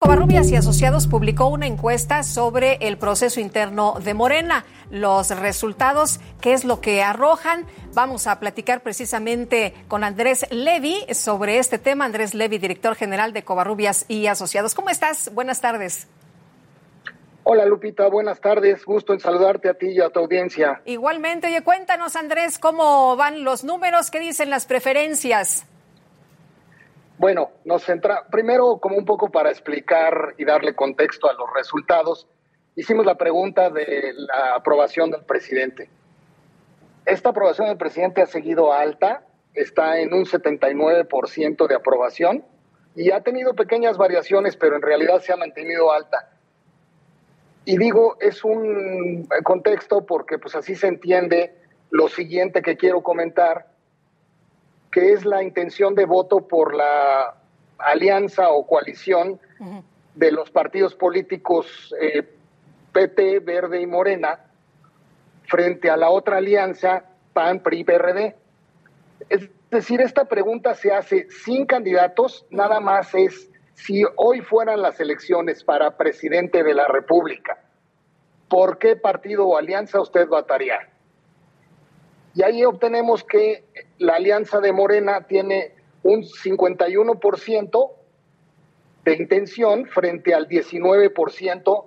Covarrubias y Asociados publicó una encuesta sobre el proceso interno de Morena. Los resultados, qué es lo que arrojan. Vamos a platicar precisamente con Andrés Levy sobre este tema. Andrés Levy, director general de Covarrubias y Asociados. ¿Cómo estás? Buenas tardes. Hola Lupita, buenas tardes. Gusto en saludarte a ti y a tu audiencia. Igualmente, oye, cuéntanos Andrés, ¿cómo van los números? ¿Qué dicen las preferencias? Bueno, nos centra primero como un poco para explicar y darle contexto a los resultados. Hicimos la pregunta de la aprobación del presidente. Esta aprobación del presidente ha seguido alta, está en un 79% de aprobación y ha tenido pequeñas variaciones, pero en realidad se ha mantenido alta. Y digo, es un contexto porque pues así se entiende lo siguiente que quiero comentar, que es la intención de voto por la alianza o coalición de los partidos políticos eh, PT, Verde y Morena frente a la otra alianza PAN, PRI, PRD. Es decir, esta pregunta se hace sin candidatos, nada más es si hoy fueran las elecciones para presidente de la República, ¿por qué partido o alianza usted votaría? Y ahí obtenemos que la alianza de Morena tiene un 51% de intención frente al 19%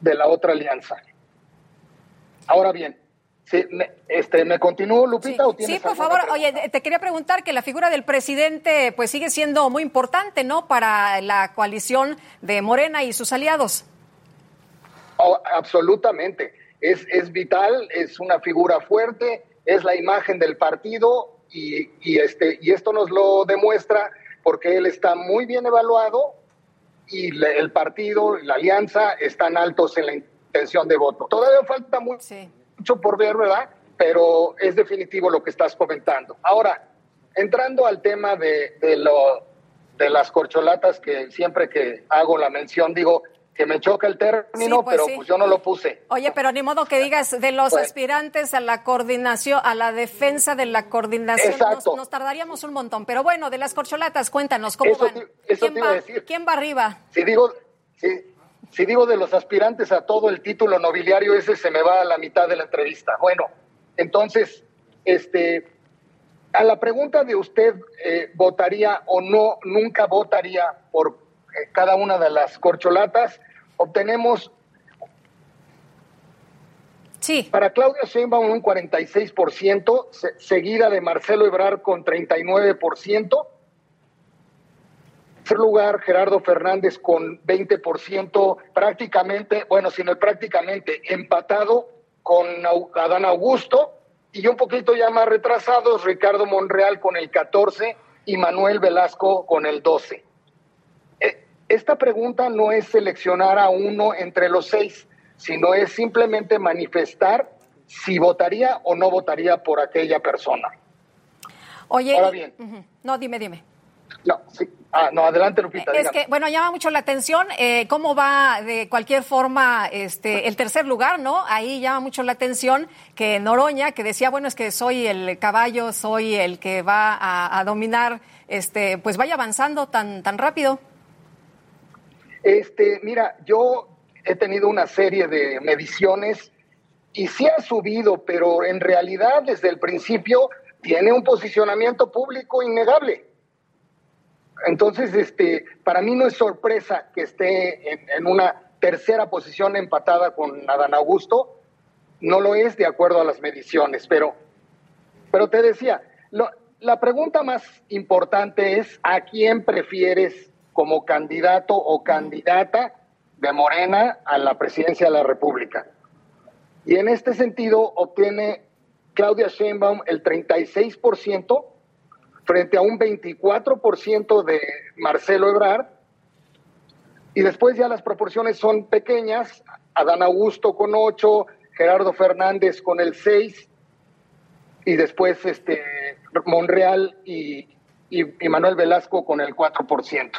de la otra alianza. Ahora bien, ¿sí, me, este, ¿me continúo, Lupita? Sí, ¿o tienes sí por favor. pregunta? Oye, te quería preguntar que la figura del presidente pues sigue siendo muy importante, ¿no? Para la coalición de Morena y sus aliados. Oh, absolutamente. Es, es vital, es una figura fuerte, es la imagen del partido y, y, este, y esto nos lo demuestra porque él está muy bien evaluado y le- el partido, la alianza, están altos en la intención de voto. Todavía falta Sí. mucho por ver, ¿verdad? Pero es definitivo lo que estás comentando. Ahora, entrando al tema de, de lo, de las corcholatas, que siempre que hago la mención digo que me choca el término, Sí, pues pero sí. pues yo no lo puse. Oye, pero ni modo que digas de los Bueno. aspirantes a la coordinación, a la defensa de la coordinación. Nos, Exacto. nos tardaríamos un montón. Pero bueno, de las corcholatas, cuéntanos, ¿cómo Eso van? te- eso ¿Quién, te iba a va, decir. ¿Quién va arriba? Si digo, si, si digo de los aspirantes a todo el título nobiliario, ese se me va a la mitad de la entrevista. Bueno, entonces, este, a la pregunta de usted, eh, ¿votaría o no, nunca votaría por cada una de las corcholatas? Obtenemos Sí. para Claudia Sheinbaum un 46%, se- seguida de Marcelo Ebrard con 39%. En tercer lugar, Gerardo Fernández con 20%, prácticamente, bueno, sino prácticamente empatado con Adán Augusto y un poquito ya más retrasados, Ricardo Monreal con el 14 y Manuel Velasco con el 12. Esta pregunta no es seleccionar a uno entre los seis, sino es simplemente manifestar si votaría o no votaría por aquella persona. Oye. Ahora bien. No, dime, dime. No, sí. Ah, no, adelante, Lupita. Es dígame. que, bueno, llama mucho la atención eh, cómo va de cualquier forma este, el tercer lugar, ¿no? Ahí llama mucho la atención que Noroña, que decía, bueno, es que soy el caballo, soy el que va a, a dominar, este, pues vaya avanzando tan, tan rápido. Este, mira, yo he tenido una serie de mediciones y sí ha subido, pero en realidad desde el principio tiene un posicionamiento público innegable. Entonces, este, para mí no es sorpresa que esté en, una tercera posición empatada con Adán Augusto. No lo es de acuerdo a las mediciones, pero, pero te decía, lo- la pregunta más importante es ¿a quién prefieres como candidato o candidata de Morena a la presidencia de la República? Y en este sentido obtiene Claudia Sheinbaum el 36%, frente a un 24% de Marcelo Ebrard. Y después ya las proporciones son pequeñas, Adán Augusto con 8, Gerardo Fernández con el 6 y después este Monreal y, y, Manuel Velasco con el 4%.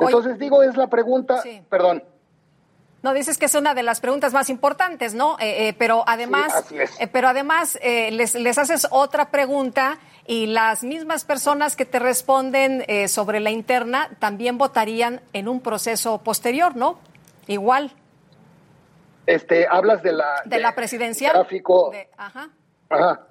Entonces digo, es la pregunta, perdón. No, dices que es una de las preguntas más importantes, ¿no? Eh, eh, pero además, eh, pero además les, les, haces otra pregunta y las mismas personas que te responden sobre la interna también votarían en un proceso posterior, ¿no? Igual. Este, hablas de la de, la presidencial. Gráfico. ajá. Ajá.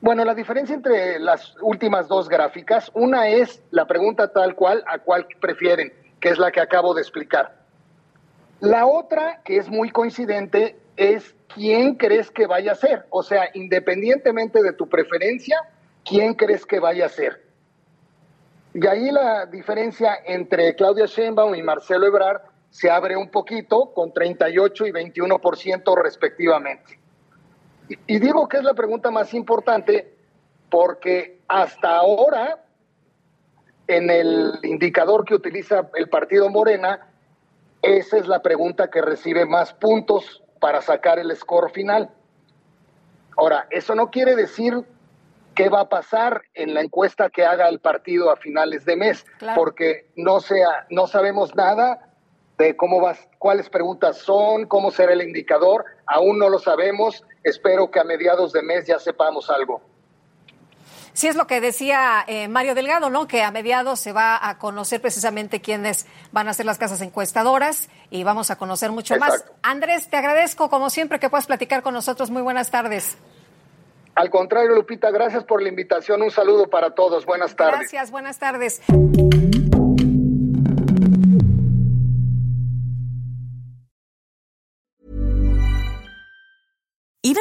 Bueno, la diferencia entre las últimas dos gráficas, una es la pregunta tal cual a cuál prefieren, que es la que acabo de explicar. La otra, que es muy coincidente, es quién crees que vaya a ser. O sea, independientemente de tu preferencia, quién crees que vaya a ser. Y ahí la diferencia entre Claudia Sheinbaum y Marcelo Ebrard se abre un poquito, con 38 y 21% respectivamente. Y, digo que es la pregunta más importante porque hasta ahora, en el indicador que utiliza el partido Morena, esa es la pregunta que recibe más puntos para sacar el score final. Ahora, eso no quiere decir qué va a pasar en la encuesta que haga el partido a finales de mes, porque no, sea, no sabemos nada de cómo vas, cuáles preguntas son, cómo será el indicador, aún no lo sabemos, espero que a mediados de mes ya sepamos algo. Sí, es lo que decía eh, Mario Delgado, ¿no? Que a mediados se va a conocer precisamente quiénes van a ser las casas encuestadoras y vamos a conocer mucho más. Andrés, te agradezco, como siempre, que puedas platicar con nosotros. Muy buenas tardes. Al contrario, Lupita, gracias por la invitación. Un saludo para todos. Buenas tardes. Gracias, buenas tardes.